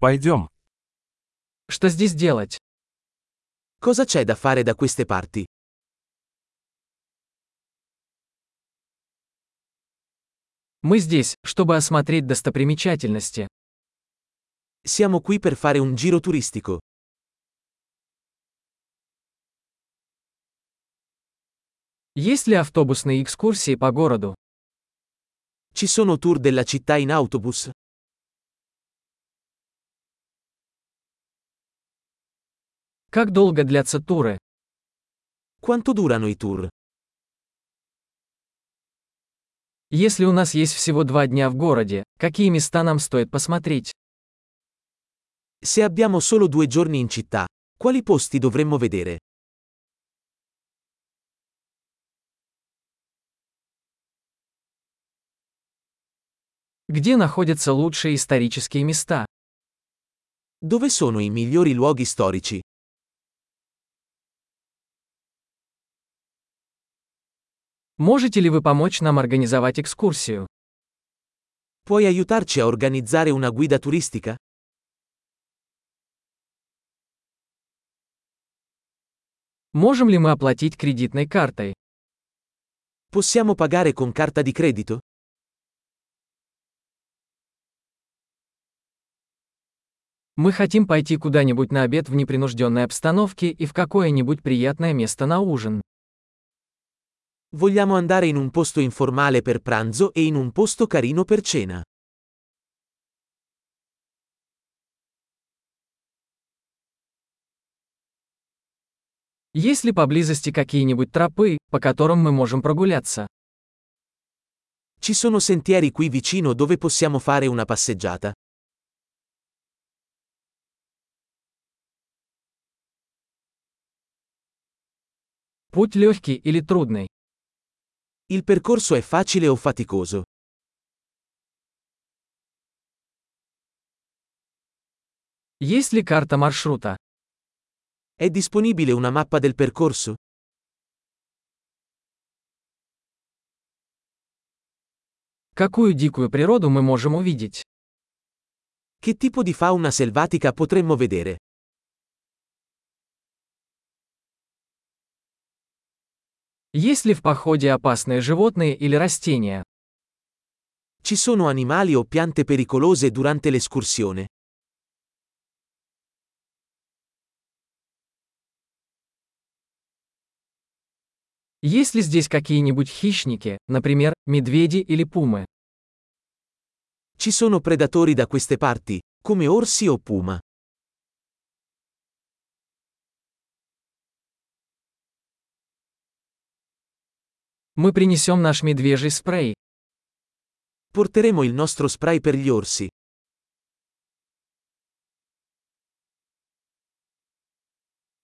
Пойдем. Что здесь делать? Cosa c'è da fare da queste parti? Мы здесь, чтобы осмотреть достопримечательности. Siamo qui per fare un giro turistico. Есть ли автобусные экскурсии по городу? Ci sono tour della città in autobus? Как долго длятся туры? Quanto durano i tour? Если у нас есть всего два дня в городе, какие места нам стоит посмотреть? Se abbiamo solo due giorni in città, quali posti dovremmo vedere? Где находятся лучшие исторические места? Dove sono i migliori luoghi storici? Можете ли вы помочь нам организовать экскурсию? Puoi aiutarci a organizzare una guida turistica? Можем ли мы оплатить кредитной картой? Possiamo pagare con carta di credito? Мы хотим пойти куда-нибудь на обед в непринужденной обстановке и в какое-нибудь приятное место на ужин. Vogliamo andare in un posto informale per pranzo e in un posto carino per cena. Есть ли поблизости какие-нибудь тропы, по которым мы можем прогуляться? Ci sono sentieri qui vicino dove possiamo fare una passeggiata? Путь легкий или трудный? Il percorso è facile o faticoso? Есть ли карта маршрута? È disponibile una mappa del percorso? Какую дикую природу мы можем увидеть? Che tipo di fauna selvatica potremmo vedere? Есть ли в походе опасные животные или растения? Ci sono animali o piante pericolose durante l'escursione? Есть ли здесь какие-нибудь хищники, например, медведи или пумы? Ci sono predatori da queste parti, come orsi o puma? Мы принесем наш медвежий спрей. Porteremo il nostro spray per gli orsi.